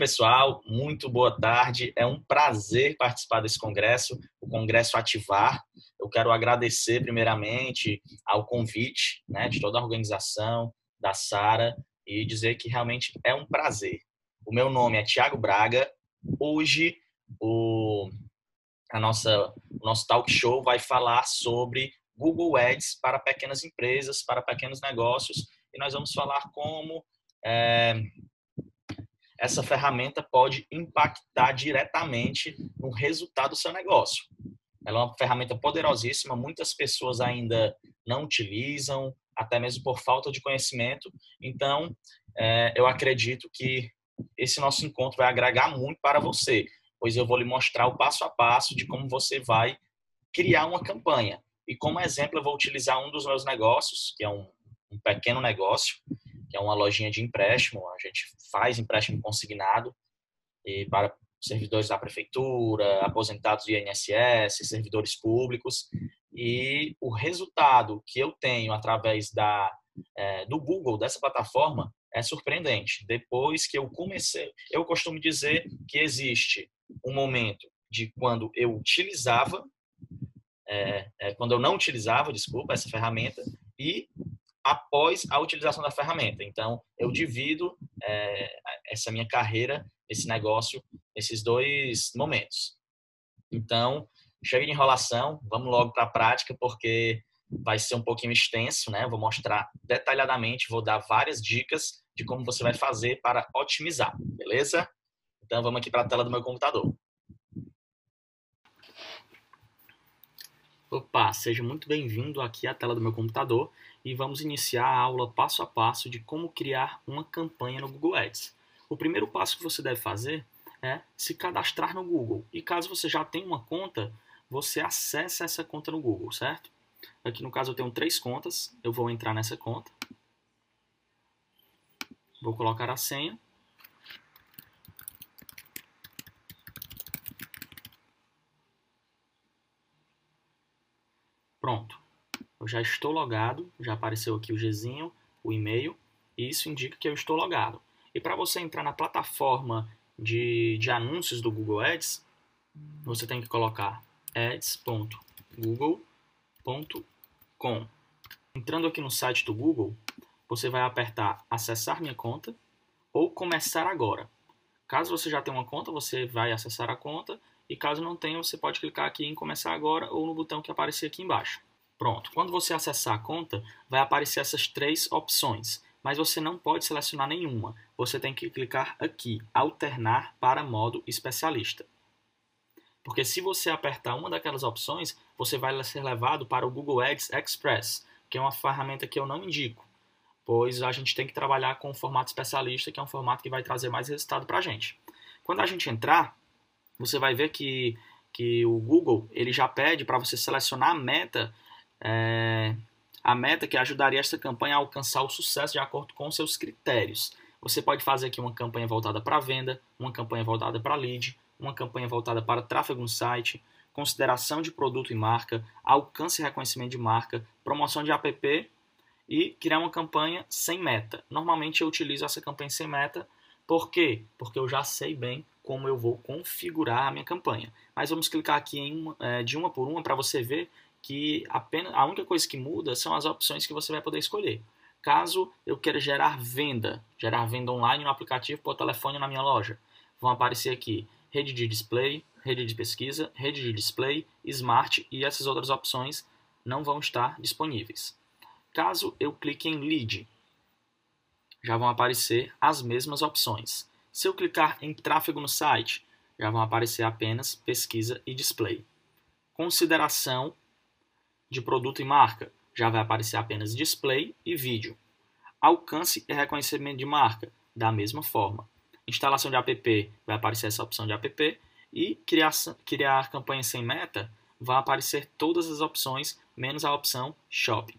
pessoal, muito boa tarde. É um prazer participar desse congresso, o Congresso Ativar. Eu quero agradecer primeiramente ao convite né, de toda a organização, da Sara, e dizer que realmente é um prazer. O meu nome é Tiago Braga. Hoje o, a nossa, o nosso talk show vai falar sobre Google Ads para pequenas empresas, para pequenos negócios, e nós vamos falar como é, essa ferramenta pode impactar diretamente no resultado do seu negócio. Ela é uma ferramenta poderosíssima, muitas pessoas ainda não utilizam, até mesmo por falta de conhecimento. Então, é, eu acredito que esse nosso encontro vai agregar muito para você, pois eu vou lhe mostrar o passo a passo de como você vai criar uma campanha. E como exemplo, eu vou utilizar um dos meus negócios, que é um, um pequeno negócio, que é uma lojinha de empréstimo. A gente faz empréstimo consignado para servidores da prefeitura, aposentados do INSS, servidores públicos. E o resultado que eu tenho através da, é, do Google, dessa plataforma, é surpreendente. Depois que eu comecei, eu costumo dizer que existe um momento de quando eu utilizava, é, é, quando eu não utilizava, desculpa, essa ferramenta, e após a utilização da ferramenta. Então, eu divido é, essa minha carreira, esse negócio, nesses dois momentos. Então, chega de enrolação, vamos logo para a prática, porque vai ser um pouquinho extenso, né? Vou mostrar detalhadamente, vou dar várias dicas de como você vai fazer para otimizar, beleza? Então, vamos aqui para a tela do meu computador. Opa, seja muito bem-vindo aqui à tela do meu computador e vamos iniciar a aula passo a passo de como criar uma campanha no Google Ads. O primeiro passo que você deve fazer é se cadastrar no Google. E caso você já tenha uma conta, você acessa essa conta no Google, certo? Aqui no caso eu tenho três contas, eu vou entrar nessa conta. Vou colocar a senha. Pronto. Eu já estou logado, já apareceu aqui o Gzinho, o e-mail, e isso indica que eu estou logado. E para você entrar na plataforma de, de anúncios do Google Ads, você tem que colocar ads.google.com. Entrando aqui no site do Google, você vai apertar acessar minha conta ou começar agora. Caso você já tenha uma conta, você vai acessar a conta e caso não tenha, você pode clicar aqui em começar agora ou no botão que aparecer aqui embaixo. Pronto, quando você acessar a conta, vai aparecer essas três opções, mas você não pode selecionar nenhuma. Você tem que clicar aqui, alternar para modo especialista. Porque se você apertar uma daquelas opções, você vai ser levado para o Google Ads Express, que é uma ferramenta que eu não indico, pois a gente tem que trabalhar com o formato especialista, que é um formato que vai trazer mais resultado para a gente. Quando a gente entrar, você vai ver que, que o Google ele já pede para você selecionar a meta é, a meta que ajudaria esta campanha a alcançar o sucesso de acordo com seus critérios. Você pode fazer aqui uma campanha voltada para venda, uma campanha voltada para lead, uma campanha voltada para tráfego no site, consideração de produto e marca, alcance e reconhecimento de marca, promoção de app e criar uma campanha sem meta. Normalmente eu utilizo essa campanha sem meta, por quê? Porque eu já sei bem como eu vou configurar a minha campanha. Mas vamos clicar aqui em é, de uma por uma para você ver que apenas a única coisa que muda são as opções que você vai poder escolher. Caso eu queira gerar venda, gerar venda online no aplicativo por telefone na minha loja, vão aparecer aqui rede de display, rede de pesquisa, rede de display, smart e essas outras opções não vão estar disponíveis. Caso eu clique em lead, já vão aparecer as mesmas opções. Se eu clicar em tráfego no site, já vão aparecer apenas pesquisa e display. Consideração de produto e marca, já vai aparecer apenas display e vídeo. Alcance e reconhecimento de marca, da mesma forma. Instalação de app, vai aparecer essa opção de app. E criar, criar campanha sem meta, vai aparecer todas as opções, menos a opção shopping.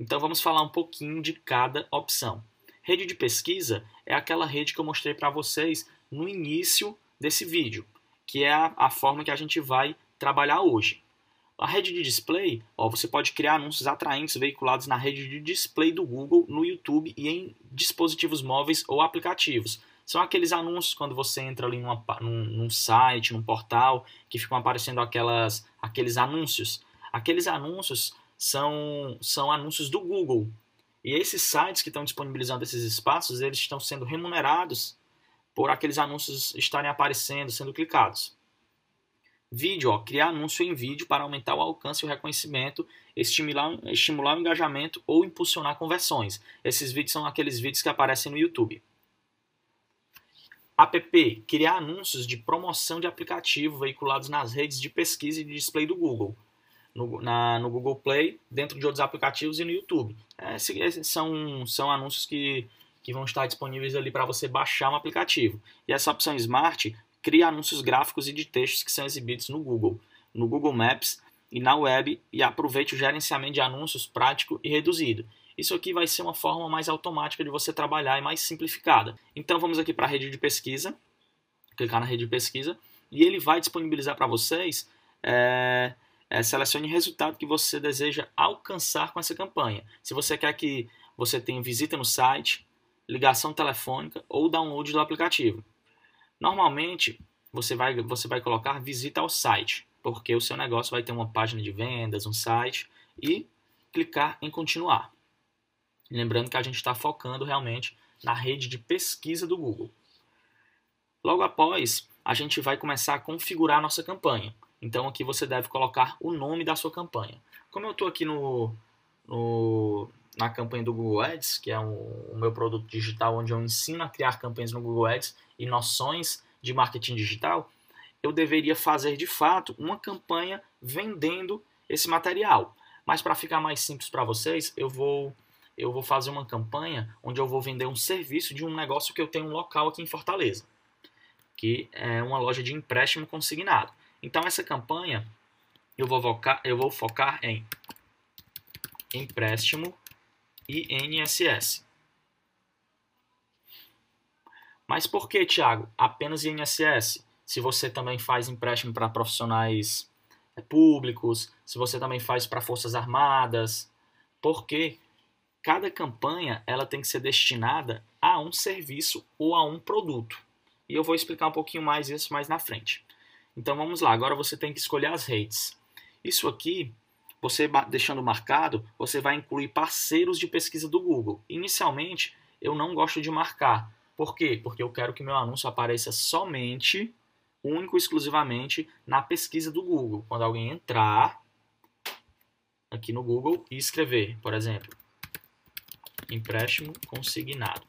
Então vamos falar um pouquinho de cada opção. Rede de pesquisa é aquela rede que eu mostrei para vocês no início desse vídeo, que é a, a forma que a gente vai trabalhar hoje. A rede de display, ó, você pode criar anúncios atraentes veiculados na rede de display do Google, no YouTube e em dispositivos móveis ou aplicativos. São aqueles anúncios quando você entra ali numa, num, num site, num portal, que ficam aparecendo aquelas, aqueles anúncios. Aqueles anúncios são, são anúncios do Google. E esses sites que estão disponibilizando esses espaços, eles estão sendo remunerados por aqueles anúncios estarem aparecendo, sendo clicados. Vídeo, ó, criar anúncio em vídeo para aumentar o alcance e o reconhecimento, estimular, estimular o engajamento ou impulsionar conversões. Esses vídeos são aqueles vídeos que aparecem no YouTube. App, criar anúncios de promoção de aplicativo veiculados nas redes de pesquisa e de display do Google no, na, no Google Play, dentro de outros aplicativos e no YouTube. É, esses são, são anúncios que, que vão estar disponíveis ali para você baixar um aplicativo. E essa opção Smart cria anúncios gráficos e de textos que são exibidos no Google, no Google Maps e na web e aproveite o gerenciamento de anúncios prático e reduzido. Isso aqui vai ser uma forma mais automática de você trabalhar e mais simplificada. Então vamos aqui para a rede de pesquisa, clicar na rede de pesquisa e ele vai disponibilizar para vocês é, é, selecione o resultado que você deseja alcançar com essa campanha. Se você quer que você tenha visita no site, ligação telefônica ou download do aplicativo. Normalmente, você vai, você vai colocar visita ao site, porque o seu negócio vai ter uma página de vendas, um site, e clicar em continuar. Lembrando que a gente está focando realmente na rede de pesquisa do Google. Logo após, a gente vai começar a configurar a nossa campanha. Então aqui você deve colocar o nome da sua campanha. Como eu estou aqui no, no, na campanha do Google Ads, que é um, o meu produto digital onde eu ensino a criar campanhas no Google Ads e noções de marketing digital, eu deveria fazer de fato uma campanha vendendo esse material. Mas para ficar mais simples para vocês, eu vou eu vou fazer uma campanha onde eu vou vender um serviço de um negócio que eu tenho um local aqui em Fortaleza, que é uma loja de empréstimo consignado. Então essa campanha eu vou, focar, eu vou focar em empréstimo INSS. Mas por que, Thiago, apenas INSS? Se você também faz empréstimo para profissionais é, públicos, se você também faz para forças armadas, porque cada campanha ela tem que ser destinada a um serviço ou a um produto. E eu vou explicar um pouquinho mais isso mais na frente. Então vamos lá, agora você tem que escolher as redes. Isso aqui, você deixando marcado, você vai incluir parceiros de pesquisa do Google. Inicialmente, eu não gosto de marcar. Por quê? Porque eu quero que meu anúncio apareça somente, único e exclusivamente, na pesquisa do Google. Quando alguém entrar aqui no Google e escrever, por exemplo, empréstimo consignado.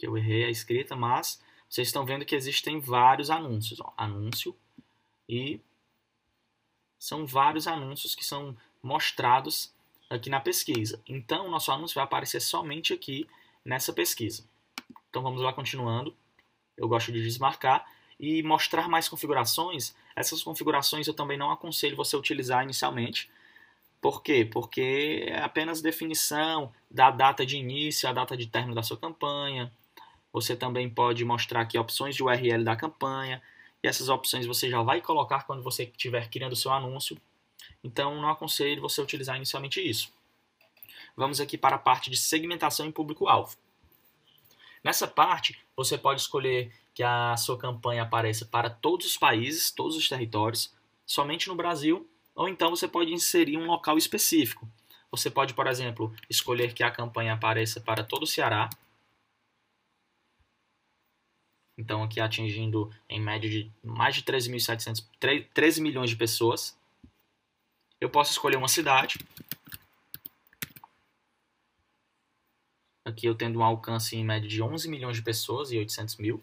Eu errei a escrita, mas vocês estão vendo que existem vários anúncios. Ó, anúncio e são vários anúncios que são mostrados aqui na pesquisa. Então, o nosso anúncio vai aparecer somente aqui nessa pesquisa. Então, vamos lá continuando. Eu gosto de desmarcar e mostrar mais configurações. Essas configurações eu também não aconselho você utilizar inicialmente. Por quê? Porque é apenas definição da data de início, a data de término da sua campanha, você também pode mostrar aqui opções de URL da campanha. Essas opções você já vai colocar quando você estiver criando o seu anúncio. Então, não aconselho você utilizar inicialmente isso. Vamos aqui para a parte de segmentação em público-alvo. Nessa parte, você pode escolher que a sua campanha apareça para todos os países, todos os territórios, somente no Brasil, ou então você pode inserir um local específico. Você pode, por exemplo, escolher que a campanha apareça para todo o Ceará, então aqui atingindo em média de mais de 13.700, 13 milhões de pessoas. Eu posso escolher uma cidade. Aqui eu tendo um alcance em média de 11 milhões de pessoas e 800 mil.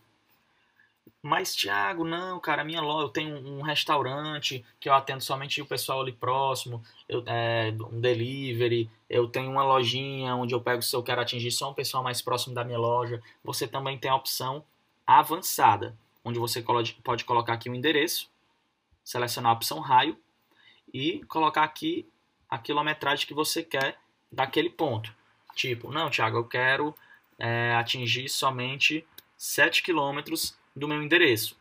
Mas, Thiago, não, cara, minha loja, eu tenho um restaurante que eu atendo somente o pessoal ali próximo, eu, é, um delivery, eu tenho uma lojinha onde eu pego se eu quero atingir só um pessoal mais próximo da minha loja. Você também tem a opção avançada, onde você pode colocar aqui o um endereço, selecionar a opção raio e colocar aqui a quilometragem que você quer daquele ponto. Tipo, não, Thiago, eu quero é, atingir somente 7 quilômetros do meu endereço.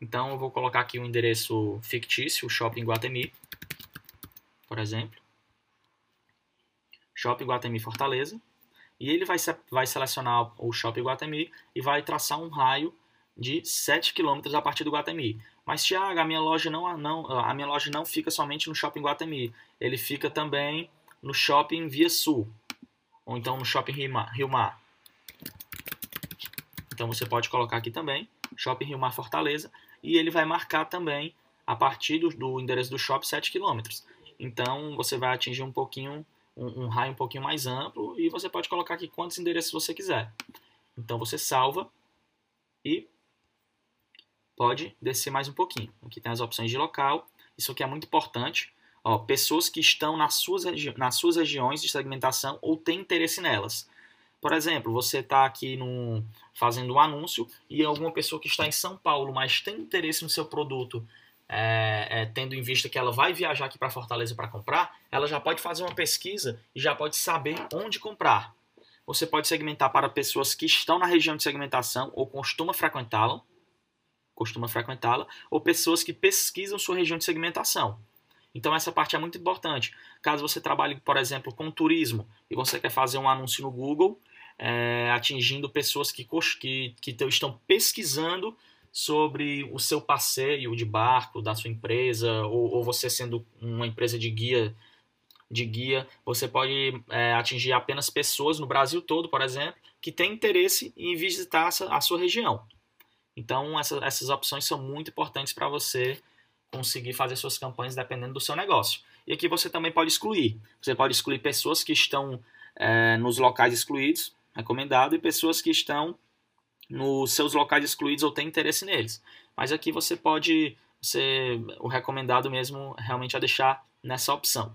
Então eu vou colocar aqui um endereço fictício, Shopping Guatemi, por exemplo. Shopping Guatemi Fortaleza. E ele vai, vai selecionar o Shopping Guatemi e vai traçar um raio de 7 km a partir do Guatemi. Mas Tiago, a minha loja não, não, a minha loja não fica somente no Shopping Guatemi, ele fica também no Shopping Via Sul, ou então no Shopping Rio Mar. Então você pode colocar aqui também Shopping Rio Mar Fortaleza e ele vai marcar também a partir do, do endereço do shopping 7 km. Então você vai atingir um pouquinho um, um, raio um pouquinho mais amplo e você pode colocar aqui quantos endereços você quiser. Então você salva e pode descer mais um pouquinho. Aqui tem as opções de local. Isso aqui é muito importante. Ó, pessoas que estão nas suas, nas suas regiões de segmentação ou têm interesse nelas. Por exemplo, você está aqui no, fazendo um anúncio e alguma pessoa que está em São Paulo, mas tem interesse no seu produto, é, é, tendo em vista que ela vai viajar aqui para Fortaleza para comprar, ela já pode fazer uma pesquisa e já pode saber onde comprar. Você pode segmentar para pessoas que estão na região de segmentação ou costuma frequentá-la, costuma frequentá-la, ou pessoas que pesquisam sua região de segmentação. Então essa parte é muito importante. Caso você trabalhe, por exemplo, com turismo e você quer fazer um anúncio no Google, é, atingindo pessoas que, que, que estão pesquisando sobre o seu passeio de barco da sua empresa ou, ou você sendo uma empresa de guia de guia você pode é, atingir apenas pessoas no Brasil todo por exemplo que têm interesse em visitar a sua região. Então essa, essas opções são muito importantes para você conseguir fazer suas campanhas dependendo do seu negócio. E aqui você também pode excluir. Você pode excluir pessoas que estão é, nos locais excluídos recomendado e pessoas que estão nos seus locais excluídos ou têm interesse neles. Mas aqui você pode, você, o recomendado mesmo realmente é deixar nessa opção,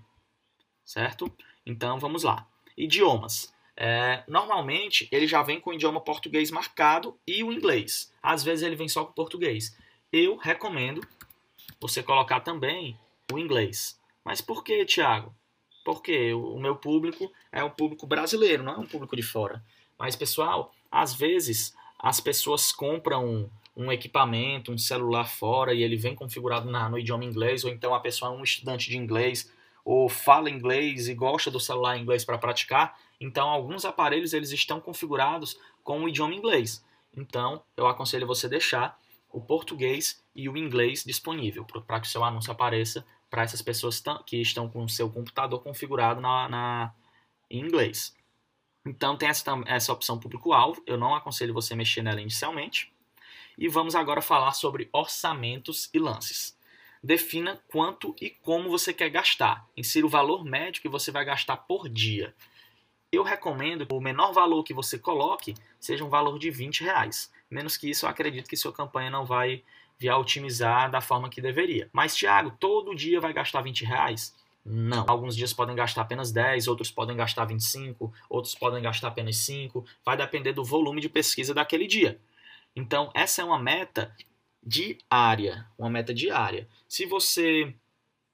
certo? Então vamos lá. Idiomas. É, normalmente ele já vem com o idioma português marcado e o inglês. Às vezes ele vem só com o português. Eu recomendo você colocar também o inglês. Mas por que, Thiago? Porque o meu público é um público brasileiro, não é um público de fora. Mas, pessoal, às vezes as pessoas compram um equipamento, um celular fora e ele vem configurado na, no idioma inglês, ou então a pessoa é um estudante de inglês ou fala inglês e gosta do celular inglês para praticar, então alguns aparelhos eles estão configurados com o idioma inglês. Então eu aconselho você deixar o português e o inglês disponível para que o seu anúncio apareça para essas pessoas que estão com o seu computador configurado na, na em inglês. Então tem essa, essa opção público-alvo, eu não aconselho você mexer nela inicialmente. E vamos agora falar sobre orçamentos e lances. Defina quanto e como você quer gastar. Insira o valor médio que você vai gastar por dia. Eu recomendo que o menor valor que você coloque seja um valor de 20 reais. Menos que isso, eu acredito que sua campanha não vai vir a otimizar da forma que deveria. Mas, Thiago, todo dia vai gastar 20 reais? Não. Alguns dias podem gastar apenas 10, outros podem gastar 25, outros podem gastar apenas 5. Vai depender do volume de pesquisa daquele dia. Então, essa é uma meta diária. Uma meta diária. Se você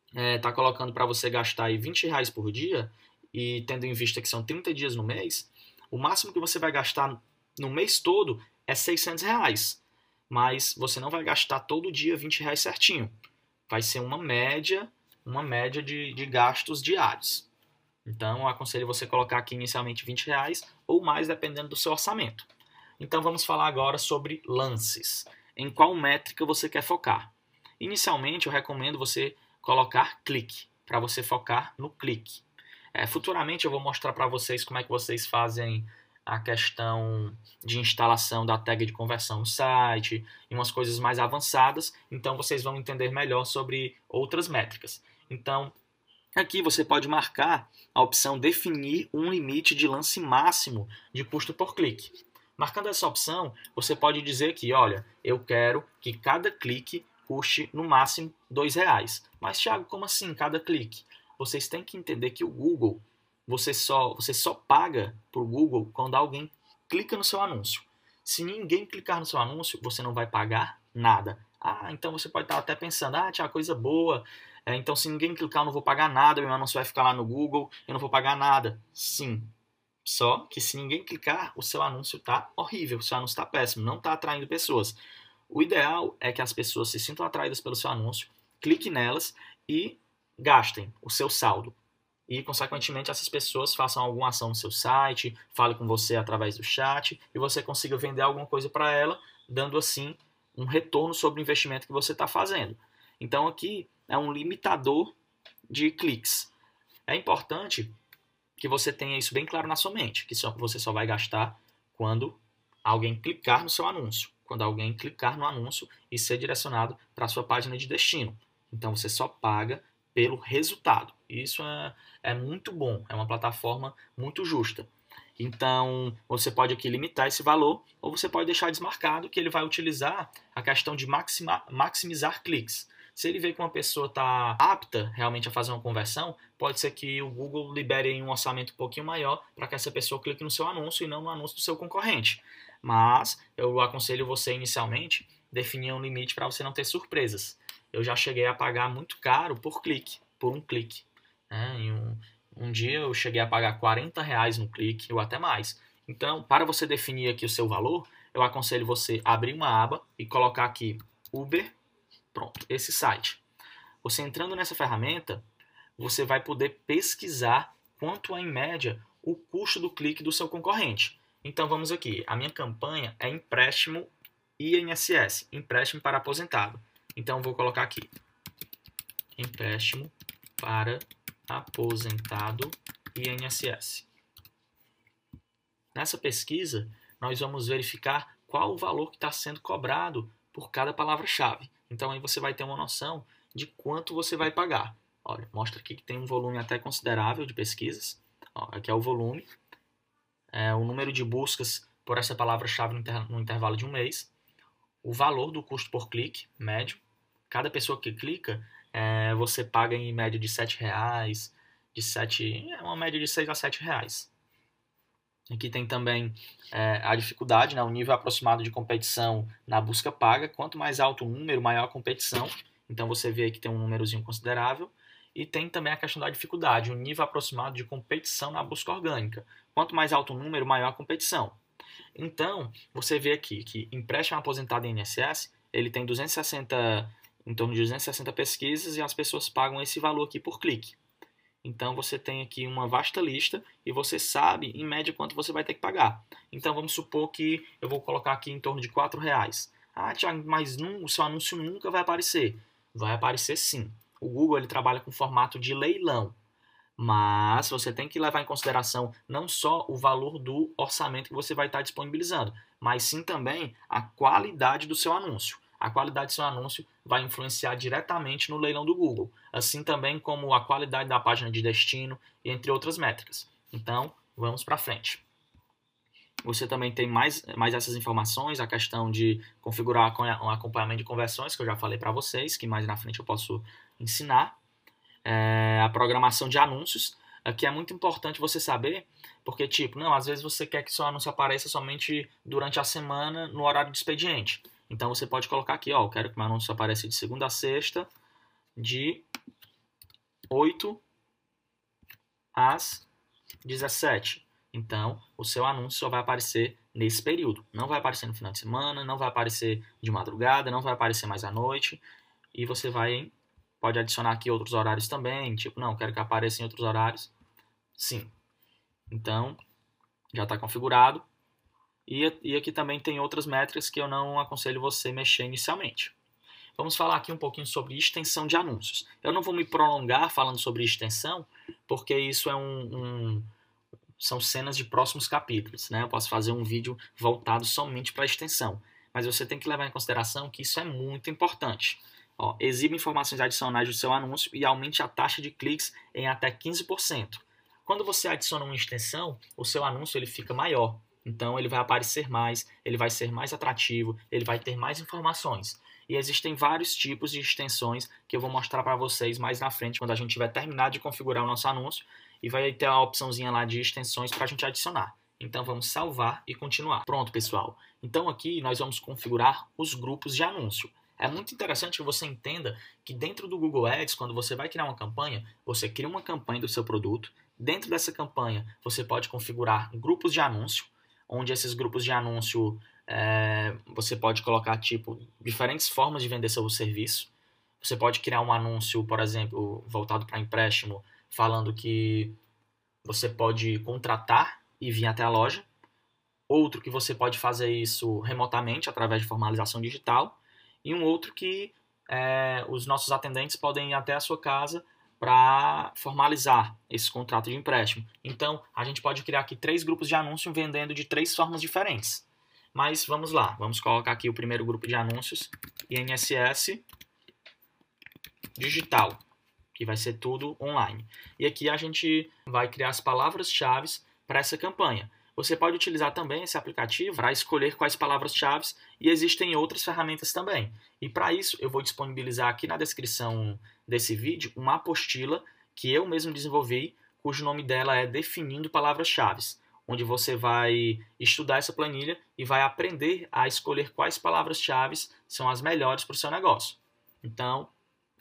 está é, tá colocando para você gastar aí 20 reais por dia, e tendo em vista que são 30 dias no mês, o máximo que você vai gastar no mês todo é 600 reais. Mas você não vai gastar todo dia 20 reais certinho. Vai ser uma média uma média de, de gastos diários. Então, eu aconselho você colocar aqui inicialmente 20 reais ou mais, dependendo do seu orçamento. Então, vamos falar agora sobre lances. Em qual métrica você quer focar? Inicialmente, eu recomendo você colocar clique, para você focar no clique. É, futuramente, eu vou mostrar para vocês como é que vocês fazem a questão de instalação da tag de conversão no site e umas coisas mais avançadas, então vocês vão entender melhor sobre outras métricas. Então, aqui você pode marcar a opção definir um limite de lance máximo de custo por clique. Marcando essa opção, você pode dizer que, olha, eu quero que cada clique custe no máximo R$ reais. Mas, Thiago, como assim cada clique? Vocês têm que entender que o Google, você só, você só paga para o Google quando alguém clica no seu anúncio. Se ninguém clicar no seu anúncio, você não vai pagar nada. Ah, então você pode estar até pensando, ah, tinha coisa boa, então, se ninguém clicar, eu não vou pagar nada, meu anúncio vai ficar lá no Google, eu não vou pagar nada. Sim. Só que se ninguém clicar, o seu anúncio está horrível, o seu anúncio está péssimo, não está atraindo pessoas. O ideal é que as pessoas se sintam atraídas pelo seu anúncio, cliquem nelas e gastem o seu saldo. e, consequentemente, essas pessoas façam alguma ação no seu site, falem com você através do chat e você consiga vender alguma coisa para ela, dando assim um retorno sobre o investimento que você está fazendo. Então, aqui é um limitador de cliques. É importante que você tenha isso bem claro na sua mente, que você só vai gastar quando alguém clicar no seu anúncio, quando alguém clicar no anúncio e ser direcionado para a sua página de destino. Então, você só paga pelo resultado. Isso é, é muito bom, é uma plataforma muito justa. Então, você pode aqui limitar esse valor ou você pode deixar desmarcado que ele vai utilizar a questão de maximizar cliques. Se ele vê que uma pessoa está apta realmente a fazer uma conversão, pode ser que o Google libere um orçamento um pouquinho maior para que essa pessoa clique no seu anúncio e não no anúncio do seu concorrente. Mas eu aconselho você inicialmente definir um limite para você não ter surpresas eu já cheguei a pagar muito caro por clique, por um clique. Né? Um, um, dia eu cheguei a pagar 40 reais no clique, ou até mais. Então, para você definir aqui o seu valor, eu aconselho você abrir uma aba e colocar aqui Uber, pronto, esse site. Você entrando nessa ferramenta, você vai poder pesquisar quanto é em média o custo do clique do seu concorrente. Então vamos aqui, a minha campanha é empréstimo INSS, empréstimo para aposentado. Então, vou colocar aqui: empréstimo para aposentado INSS. Nessa pesquisa, nós vamos verificar qual o valor que está sendo cobrado por cada palavra-chave. Então, aí você vai ter uma noção de quanto você vai pagar. Olha, mostra aqui que tem um volume até considerável de pesquisas. Ó, aqui é o volume. É o número de buscas por essa palavra-chave no, inter no intervalo de um mês. O valor do custo por clique, médio cada pessoa que clica, é, você paga em média de 7 reais, de 7, é uma média de 6 a 7 reais. Aqui tem também é, a dificuldade, né, o nível aproximado de competição na busca paga. Quanto mais alto o número, maior a competição. Então você vê que tem um númerozinho considerável. E tem também a questão da dificuldade, o nível aproximado de competição na busca orgânica. Quanto mais alto o número, maior a competição. Então, você vê aqui que empréstimo aposentado em INSS, ele tem 260 em torno de 260 pesquisas e as pessoas pagam esse valor aqui por clique. Então você tem aqui uma vasta lista e você sabe em média quanto você vai ter que pagar. Então vamos supor que eu vou colocar aqui em torno de R$ reais. Ah, Thiago, mas o seu anúncio nunca vai aparecer. Vai aparecer sim. O Google ele trabalha com formato de leilão. Mas você tem que levar em consideração não só o valor do orçamento que você vai estar disponibilizando, mas sim também a qualidade do seu anúncio a qualidade do seu anúncio vai influenciar diretamente no leilão do Google, assim também como a qualidade da página de destino, entre outras métricas. Então, vamos para frente. Você também tem mais, mais essas informações, a questão de configurar um acompanhamento de conversões, que eu já falei para vocês, que mais na frente eu posso ensinar. É, a programação de anúncios, aqui é muito importante você saber, porque, tipo, não, às vezes você quer que seu anúncio apareça somente durante a semana no horário de expediente. Então você pode colocar aqui, ó, eu quero que meu anúncio apareça de segunda a sexta, de 8 às 17. Então, o seu anúncio só vai aparecer nesse período. Não vai aparecer no final de semana, não vai aparecer de madrugada, não vai aparecer mais à noite. E você vai pode adicionar aqui outros horários também, tipo, não, quero que apareça em outros horários. Sim. Então, já está configurado. E, e aqui também tem outras métricas que eu não aconselho você mexer inicialmente. Vamos falar aqui um pouquinho sobre extensão de anúncios. Eu não vou me prolongar falando sobre extensão, porque isso é um, um são cenas de próximos capítulos, né? Eu posso fazer um vídeo voltado somente para extensão, mas você tem que levar em consideração que isso é muito importante. Ó, exiba informações adicionais do seu anúncio e aumente a taxa de cliques em até 15%. Quando você adiciona uma extensão, o seu anúncio ele fica maior. Então ele vai aparecer mais, ele vai ser mais atrativo, ele vai ter mais informações. E existem vários tipos de extensões que eu vou mostrar para vocês mais na frente, quando a gente tiver terminado de configurar o nosso anúncio. E vai ter a opçãozinha lá de extensões para a gente adicionar. Então vamos salvar e continuar. Pronto, pessoal. Então aqui nós vamos configurar os grupos de anúncio. É muito interessante que você entenda que dentro do Google Ads, quando você vai criar uma campanha, você cria uma campanha do seu produto. Dentro dessa campanha, você pode configurar grupos de anúncio onde esses grupos de anúncio é, você pode colocar tipo diferentes formas de vender seu serviço. Você pode criar um anúncio, por exemplo, voltado para empréstimo, falando que você pode contratar e vir até a loja. Outro que você pode fazer isso remotamente através de formalização digital. E um outro que é, os nossos atendentes podem ir até a sua casa para formalizar esse contrato de empréstimo. Então, a gente pode criar aqui três grupos de anúncio vendendo de três formas diferentes. Mas vamos lá, vamos colocar aqui o primeiro grupo de anúncios, INSS digital, que vai ser tudo online. E aqui a gente vai criar as palavras-chave para essa campanha. Você pode utilizar também esse aplicativo para escolher quais palavras-chave e existem outras ferramentas também. E para isso, eu vou disponibilizar aqui na descrição desse vídeo uma apostila que eu mesmo desenvolvi, cujo nome dela é Definindo Palavras-Chave, onde você vai estudar essa planilha e vai aprender a escolher quais palavras-chave são as melhores para o seu negócio. Então,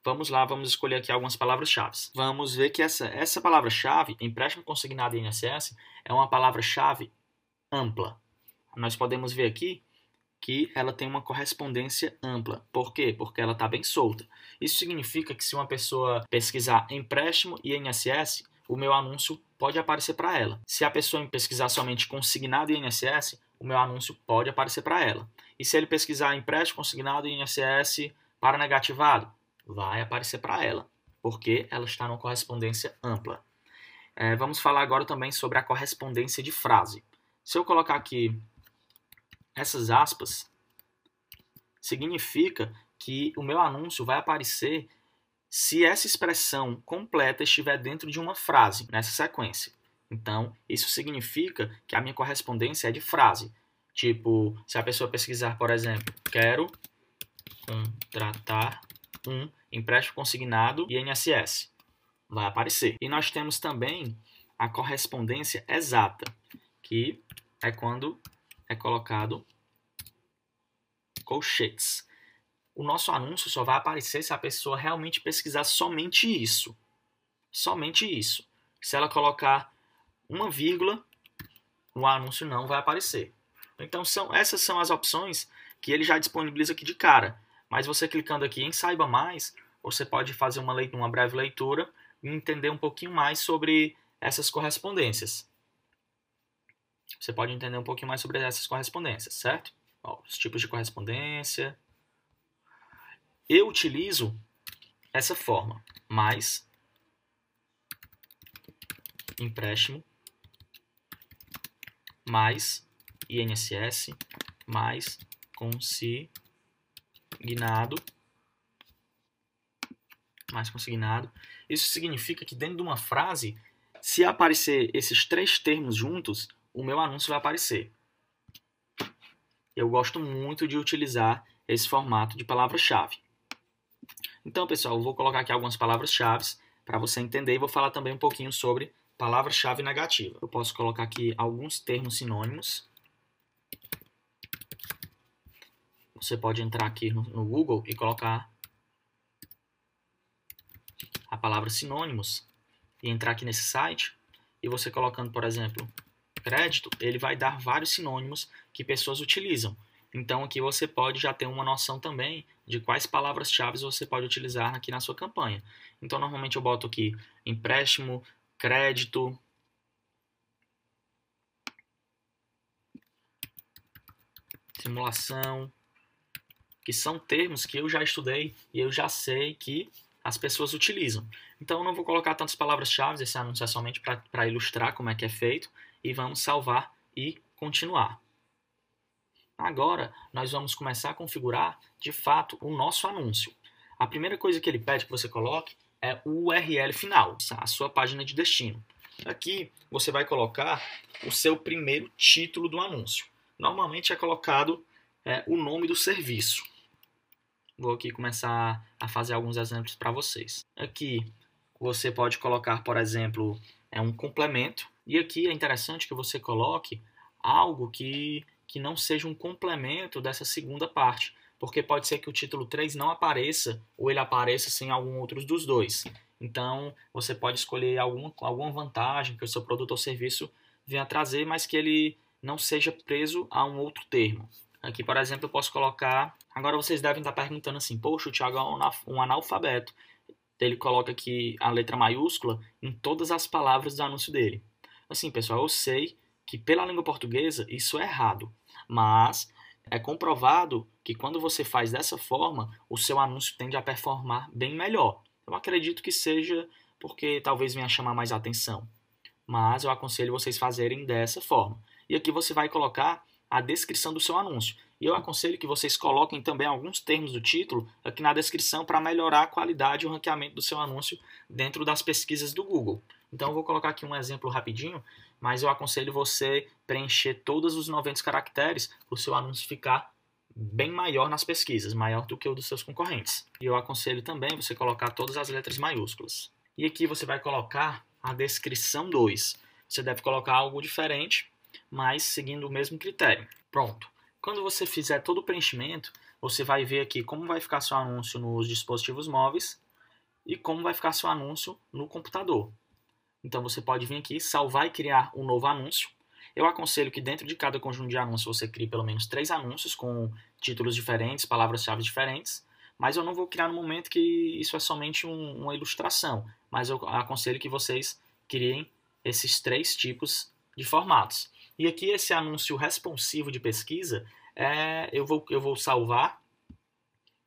Vamos lá, vamos escolher aqui algumas palavras-chave. Vamos ver que essa, essa palavra-chave, empréstimo consignado em INSS, é uma palavra-chave ampla. Nós podemos ver aqui que ela tem uma correspondência ampla. Por quê? Porque ela está bem solta. Isso significa que se uma pessoa pesquisar empréstimo e INSS, o meu anúncio pode aparecer para ela. Se a pessoa pesquisar somente consignado e INSS, o meu anúncio pode aparecer para ela. E se ele pesquisar empréstimo consignado e INSS para negativado, vai aparecer para ela, porque ela está numa correspondência ampla. É, vamos falar agora também sobre a correspondência de frase. Se eu colocar aqui essas aspas, significa que o meu anúncio vai aparecer se essa expressão completa estiver dentro de uma frase, nessa sequência. Então, isso significa que a minha correspondência é de frase. Tipo, se a pessoa pesquisar, por exemplo, quero contratar um empréstimo consignado e INSS. Vai aparecer. E nós temos também a correspondência exata, que é quando é colocado colchetes. O nosso anúncio só vai aparecer se a pessoa realmente pesquisar somente isso. Somente isso. Se ela colocar uma vírgula, o anúncio não vai aparecer. Então são essas são as opções que ele já disponibiliza aqui de cara. Mas você clicando aqui em Saiba Mais, você pode fazer uma, leitura, uma breve leitura e entender um pouquinho mais sobre essas correspondências. Você pode entender um pouquinho mais sobre essas correspondências, certo? Ó, os tipos de correspondência. Eu utilizo essa forma, mais empréstimo, mais INSS, mais consignado consignado, mais consignado. Isso significa que dentro de uma frase, se aparecer esses três termos juntos, o meu anúncio vai aparecer. Eu gosto muito de utilizar esse formato de palavra-chave. Então, pessoal, eu vou colocar aqui algumas palavras-chave para você entender e vou falar também um pouquinho sobre palavra-chave negativa. Eu posso colocar aqui alguns termos sinônimos você pode entrar aqui no, no Google e colocar a palavra sinônimos e entrar aqui nesse site e você colocando, por exemplo, crédito, ele vai dar vários sinônimos que pessoas utilizam. Então aqui você pode já ter uma noção também de quais palavras-chave você pode utilizar aqui na sua campanha. Então normalmente eu boto aqui empréstimo, crédito, simulação, que são termos que eu já estudei e eu já sei que as pessoas utilizam. Então eu não vou colocar tantas palavras-chave, esse anúncio é somente para ilustrar como é que é feito e vamos salvar e continuar. Agora nós vamos começar a configurar de fato o nosso anúncio. A primeira coisa que ele pede que você coloque é o URL final, a sua página de destino. Aqui você vai colocar o seu primeiro título do anúncio. Normalmente é colocado é, o nome do serviço. Vou aqui começar a fazer alguns exemplos para vocês. Aqui você pode colocar, por exemplo, é um complemento. E aqui é interessante que você coloque algo que, que não seja um complemento dessa segunda parte. Porque pode ser que o título 3 não apareça ou ele apareça sem algum outro dos dois. Então, você pode escolher alguma, alguma vantagem que o seu produto ou serviço venha trazer, mas que ele não seja preso a um outro termo. Aqui, por exemplo, eu posso colocar. Agora vocês devem estar perguntando assim: Poxa, o Thiago é um analfabeto. ele coloca aqui a letra maiúscula em todas as palavras do anúncio dele. Assim, pessoal, eu sei que pela língua portuguesa isso é errado, mas é comprovado que quando você faz dessa forma, o seu anúncio tende a performar bem melhor. Eu acredito que seja porque talvez venha chamar mais atenção, mas eu aconselho vocês fazerem dessa forma. E aqui você vai colocar a descrição do seu anúncio. E eu aconselho que vocês coloquem também alguns termos do título aqui na descrição para melhorar a qualidade e o ranqueamento do seu anúncio dentro das pesquisas do Google. Então eu vou colocar aqui um exemplo rapidinho, mas eu aconselho você preencher todos os 90 caracteres para o seu anúncio ficar bem maior nas pesquisas, maior do que o dos seus concorrentes. E eu aconselho também você colocar todas as letras maiúsculas. E aqui você vai colocar a descrição 2. Você deve colocar algo diferente, mas seguindo o mesmo critério. Pronto. Quando você fizer todo o preenchimento, você vai ver aqui como vai ficar seu anúncio nos dispositivos móveis e como vai ficar seu anúncio no computador. Então você pode vir aqui, salvar e criar um novo anúncio. Eu aconselho que dentro de cada conjunto de anúncios você crie pelo menos três anúncios com títulos diferentes, palavras-chave diferentes. Mas eu não vou criar no momento que isso é somente um, uma ilustração. Mas eu aconselho que vocês criem esses três tipos de formatos. E aqui esse anúncio responsivo de pesquisa, é, eu, vou, eu vou salvar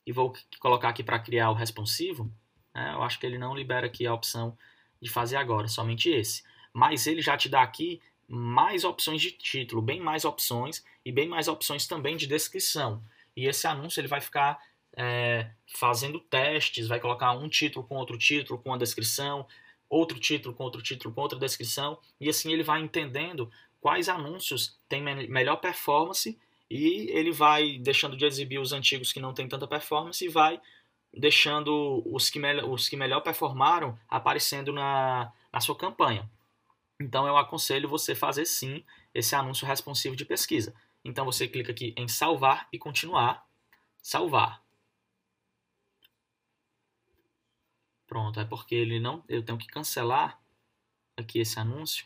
e vou colocar aqui para criar o responsivo. É, eu acho que ele não libera aqui a opção de fazer agora, somente esse. Mas ele já te dá aqui mais opções de título, bem mais opções e bem mais opções também de descrição. E esse anúncio ele vai ficar é, fazendo testes, vai colocar um título com outro título, com a descrição, outro título com outro título com outra descrição, e assim ele vai entendendo quais anúncios têm melhor performance e ele vai deixando de exibir os antigos que não têm tanta performance e vai deixando os que, os que melhor performaram aparecendo na, na sua campanha. Então eu aconselho você fazer sim esse anúncio responsivo de pesquisa. Então você clica aqui em salvar e continuar. Salvar. Pronto, é porque ele não, eu tenho que cancelar aqui esse anúncio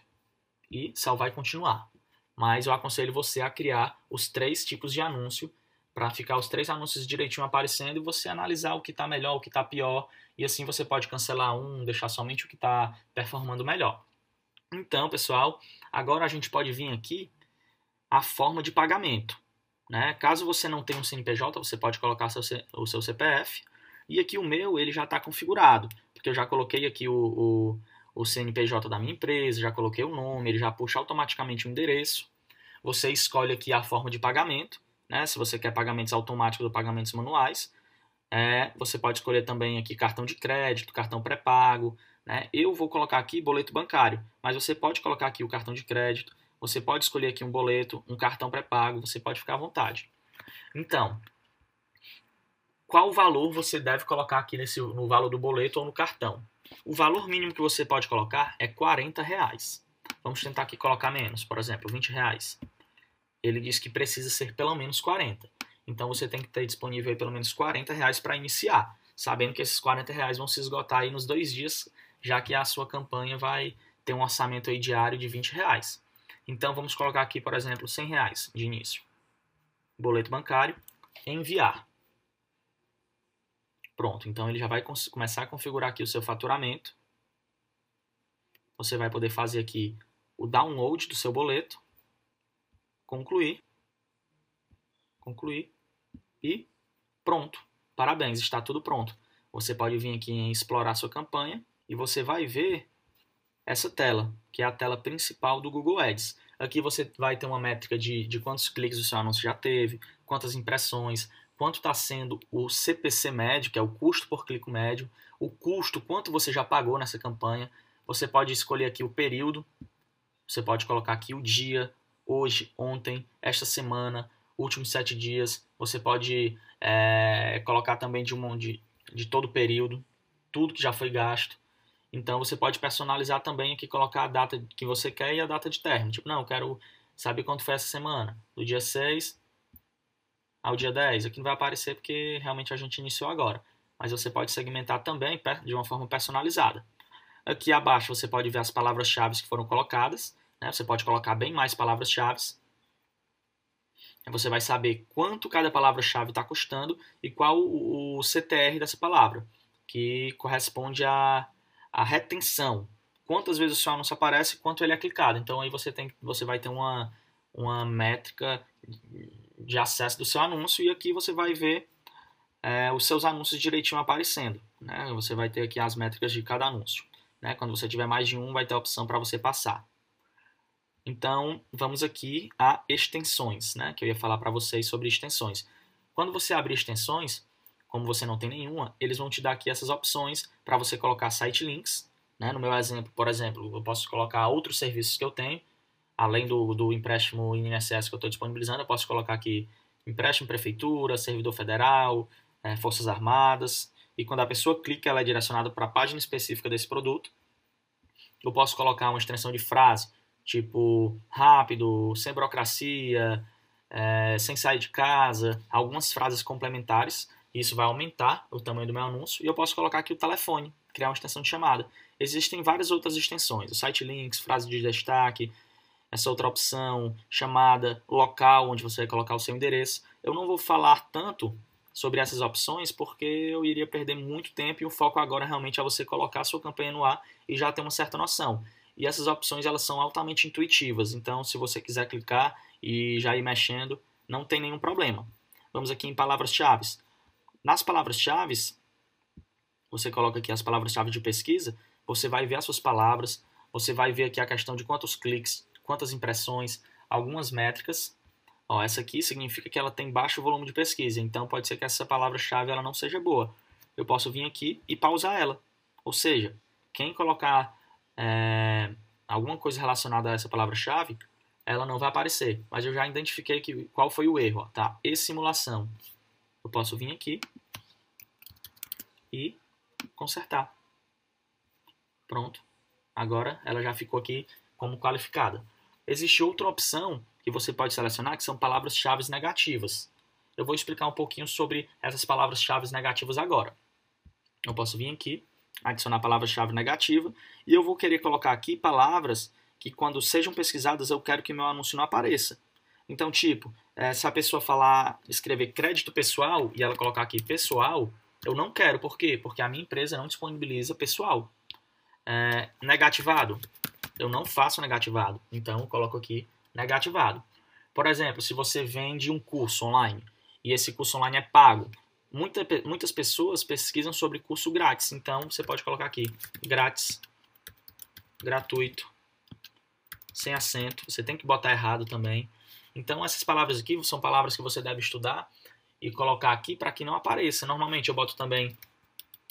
e salvar e continuar. Mas eu aconselho você a criar os três tipos de anúncio para ficar os três anúncios direitinho aparecendo e você analisar o que está melhor, o que está pior, e assim você pode cancelar um, deixar somente o que está performando melhor. Então, pessoal, agora a gente pode vir aqui a forma de pagamento. Né? Caso você não tenha um CNPJ, você pode colocar seu, o seu CPF. E aqui o meu ele já está configurado, porque eu já coloquei aqui o, o o CNPJ da minha empresa, já coloquei o nome, ele já puxa automaticamente o endereço. Você escolhe aqui a forma de pagamento, né? Se você quer pagamentos automáticos ou pagamentos manuais. É, você pode escolher também aqui cartão de crédito, cartão pré-pago. Né? Eu vou colocar aqui boleto bancário, mas você pode colocar aqui o cartão de crédito, você pode escolher aqui um boleto, um cartão pré-pago, você pode ficar à vontade. Então, qual valor você deve colocar aqui nesse, no valor do boleto ou no cartão? O valor mínimo que você pode colocar é 40 reais. Vamos tentar aqui colocar menos, por exemplo, 20 reais. Ele diz que precisa ser pelo menos 40. Então você tem que ter disponível pelo menos 40 reais para iniciar, sabendo que esses 40 reais vão se esgotar aí nos dois dias, já que a sua campanha vai ter um orçamento aí diário de 20 reais. Então vamos colocar aqui, por exemplo, 100 reais de início. Boleto bancário, enviar. Pronto, então ele já vai começar a configurar aqui o seu faturamento. Você vai poder fazer aqui o download do seu boleto, concluir, concluir e pronto. Parabéns, está tudo pronto. Você pode vir aqui em explorar sua campanha e você vai ver essa tela, que é a tela principal do Google Ads. Aqui você vai ter uma métrica de, de quantos cliques o seu anúncio já teve, quantas impressões, quanto está sendo o CPC médio, que é o custo por clique médio, o custo, quanto você já pagou nessa campanha. Você pode escolher aqui o período, você pode colocar aqui o dia, hoje, ontem, esta semana, últimos sete dias. Você pode é, colocar também de, um, de, de todo o período, tudo que já foi gasto. Então você pode personalizar também aqui, colocar a data que você quer e a data de término. Tipo, não, eu quero saber quanto foi essa semana. Do dia 6 ao dia 10. Aqui não vai aparecer porque realmente a gente iniciou agora. Mas você pode segmentar também de uma forma personalizada. Aqui abaixo você pode ver as palavras-chave que foram colocadas. Né? Você pode colocar bem mais palavras-chave. Você vai saber quanto cada palavra-chave está custando e qual o CTR dessa palavra. que corresponde à, à retenção. Quantas vezes o seu anúncio aparece, quanto ele é clicado. Então aí você tem, você vai ter uma, uma métrica de acesso do seu anúncio e aqui você vai ver é, os seus anúncios direitinho aparecendo. Né? Você vai ter aqui as métricas de cada anúncio. Né? Quando você tiver mais de um, vai ter a opção para você passar. Então, vamos aqui a extensões, né? que eu ia falar para vocês sobre extensões. Quando você abrir extensões, como você não tem nenhuma, eles vão te dar aqui essas opções para você colocar site links. Né? No meu exemplo, por exemplo, eu posso colocar outros serviços que eu tenho, além do, do empréstimo INSS que eu estou disponibilizando, eu posso colocar aqui empréstimo prefeitura, servidor federal, é, Forças Armadas, e quando a pessoa clica, ela é direcionada para a página específica desse produto. Eu posso colocar uma extensão de frase, tipo rápido, sem burocracia, é, sem sair de casa, algumas frases complementares. Isso vai aumentar o tamanho do meu anúncio. E eu posso colocar aqui o telefone, criar uma extensão de chamada. Existem várias outras extensões, o site links, frase de destaque, essa outra opção, chamada, local, onde você vai colocar o seu endereço. Eu não vou falar tanto sobre essas opções, porque eu iria perder muito tempo e o foco agora realmente é você colocar a sua campanha no ar e já ter uma certa noção. E essas opções elas são altamente intuitivas, então se você quiser clicar e já ir mexendo, não tem nenhum problema. Vamos aqui em palavras-chave. Nas palavras-chave, você coloca aqui as palavras-chave de pesquisa, você vai ver as suas palavras, você vai ver aqui a questão de quantos cliques, quantas impressões, algumas métricas Ó, essa aqui significa que ela tem baixo volume de pesquisa, então pode ser que essa palavra-chave ela não seja boa. Eu posso vir aqui e pausar ela. Ou seja, quem colocar é, alguma coisa relacionada a essa palavra-chave, ela não vai aparecer. Mas eu já identifiquei que, qual foi o erro. Ó, tá? E-simulação. Eu posso vir aqui e consertar. Pronto. Agora ela já ficou aqui como qualificada. Existe outra opção que você pode selecionar, que são palavras-chave negativas. Eu vou explicar um pouquinho sobre essas palavras-chave negativas agora. Eu posso vir aqui, adicionar palavra-chave negativa, e eu vou querer colocar aqui palavras que quando sejam pesquisadas eu quero que meu anúncio não apareça. Então, tipo, é, se a pessoa falar, escrever crédito pessoal e ela colocar aqui pessoal, eu não quero. Por quê? Porque a minha empresa não disponibiliza pessoal. É, negativado, eu não faço negativado. Então, eu coloco aqui negativado. Por exemplo, se você vende um curso online e esse curso online é pago, muita, muitas pessoas pesquisam sobre curso grátis. Então, você pode colocar aqui grátis, gratuito, sem acento. Você tem que botar errado também. Então, essas palavras aqui são palavras que você deve estudar e colocar aqui para que não apareça. Normalmente eu boto também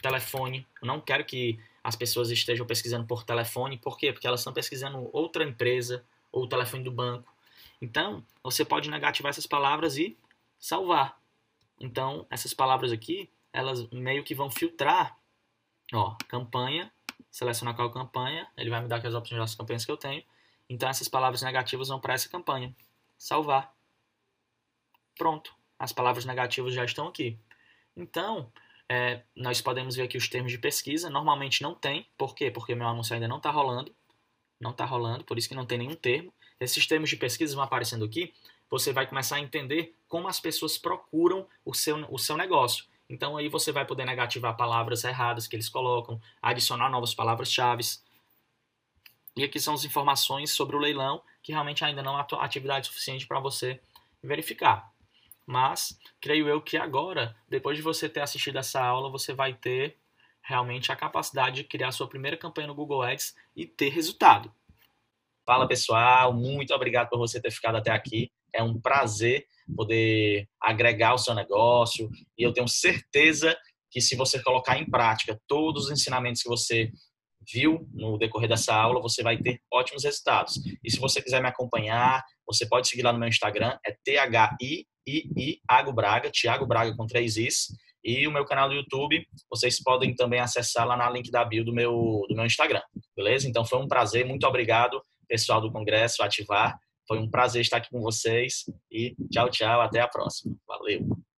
telefone. Eu não quero que as pessoas estejam pesquisando por telefone. Por quê? Porque elas estão pesquisando outra empresa, ou o telefone do banco. Então, você pode negativar essas palavras e salvar. Então, essas palavras aqui, elas meio que vão filtrar, ó, campanha, selecionar qual campanha, ele vai me dar aqui as opções das campanhas que eu tenho. Então, essas palavras negativas vão para essa campanha. Salvar. Pronto. As palavras negativas já estão aqui. Então, é, nós podemos ver aqui os termos de pesquisa. Normalmente não tem. Por quê? Porque meu anúncio ainda não está rolando não está rolando, por isso que não tem nenhum termo. Esses termos de pesquisa vão aparecendo aqui, você vai começar a entender como as pessoas procuram o seu, o seu negócio. Então aí você vai poder negativar palavras erradas que eles colocam, adicionar novas palavras-chave. E aqui são as informações sobre o leilão, que realmente ainda não há atividade suficiente para você verificar. Mas creio eu que agora, depois de você ter assistido essa aula, você vai ter realmente a capacidade de criar sua primeira campanha no Google Ads e ter resultado. Fala pessoal, muito obrigado por você ter ficado até aqui. É um prazer poder agregar o seu negócio e eu tenho certeza que se você colocar em prática todos os ensinamentos que você viu no decorrer dessa aula, você vai ter ótimos resultados. E se você quiser me acompanhar, você pode seguir lá no meu Instagram, é T-H-I-I-I Ago Braga, Thiago Braga com três Is. E o meu canal do YouTube, vocês podem também acessar lá na link da bio do meu, do meu Instagram, beleza? Então foi um prazer, muito obrigado, pessoal do Congresso Ativar. Foi um prazer estar aqui com vocês e tchau, tchau, até a próxima. Valeu!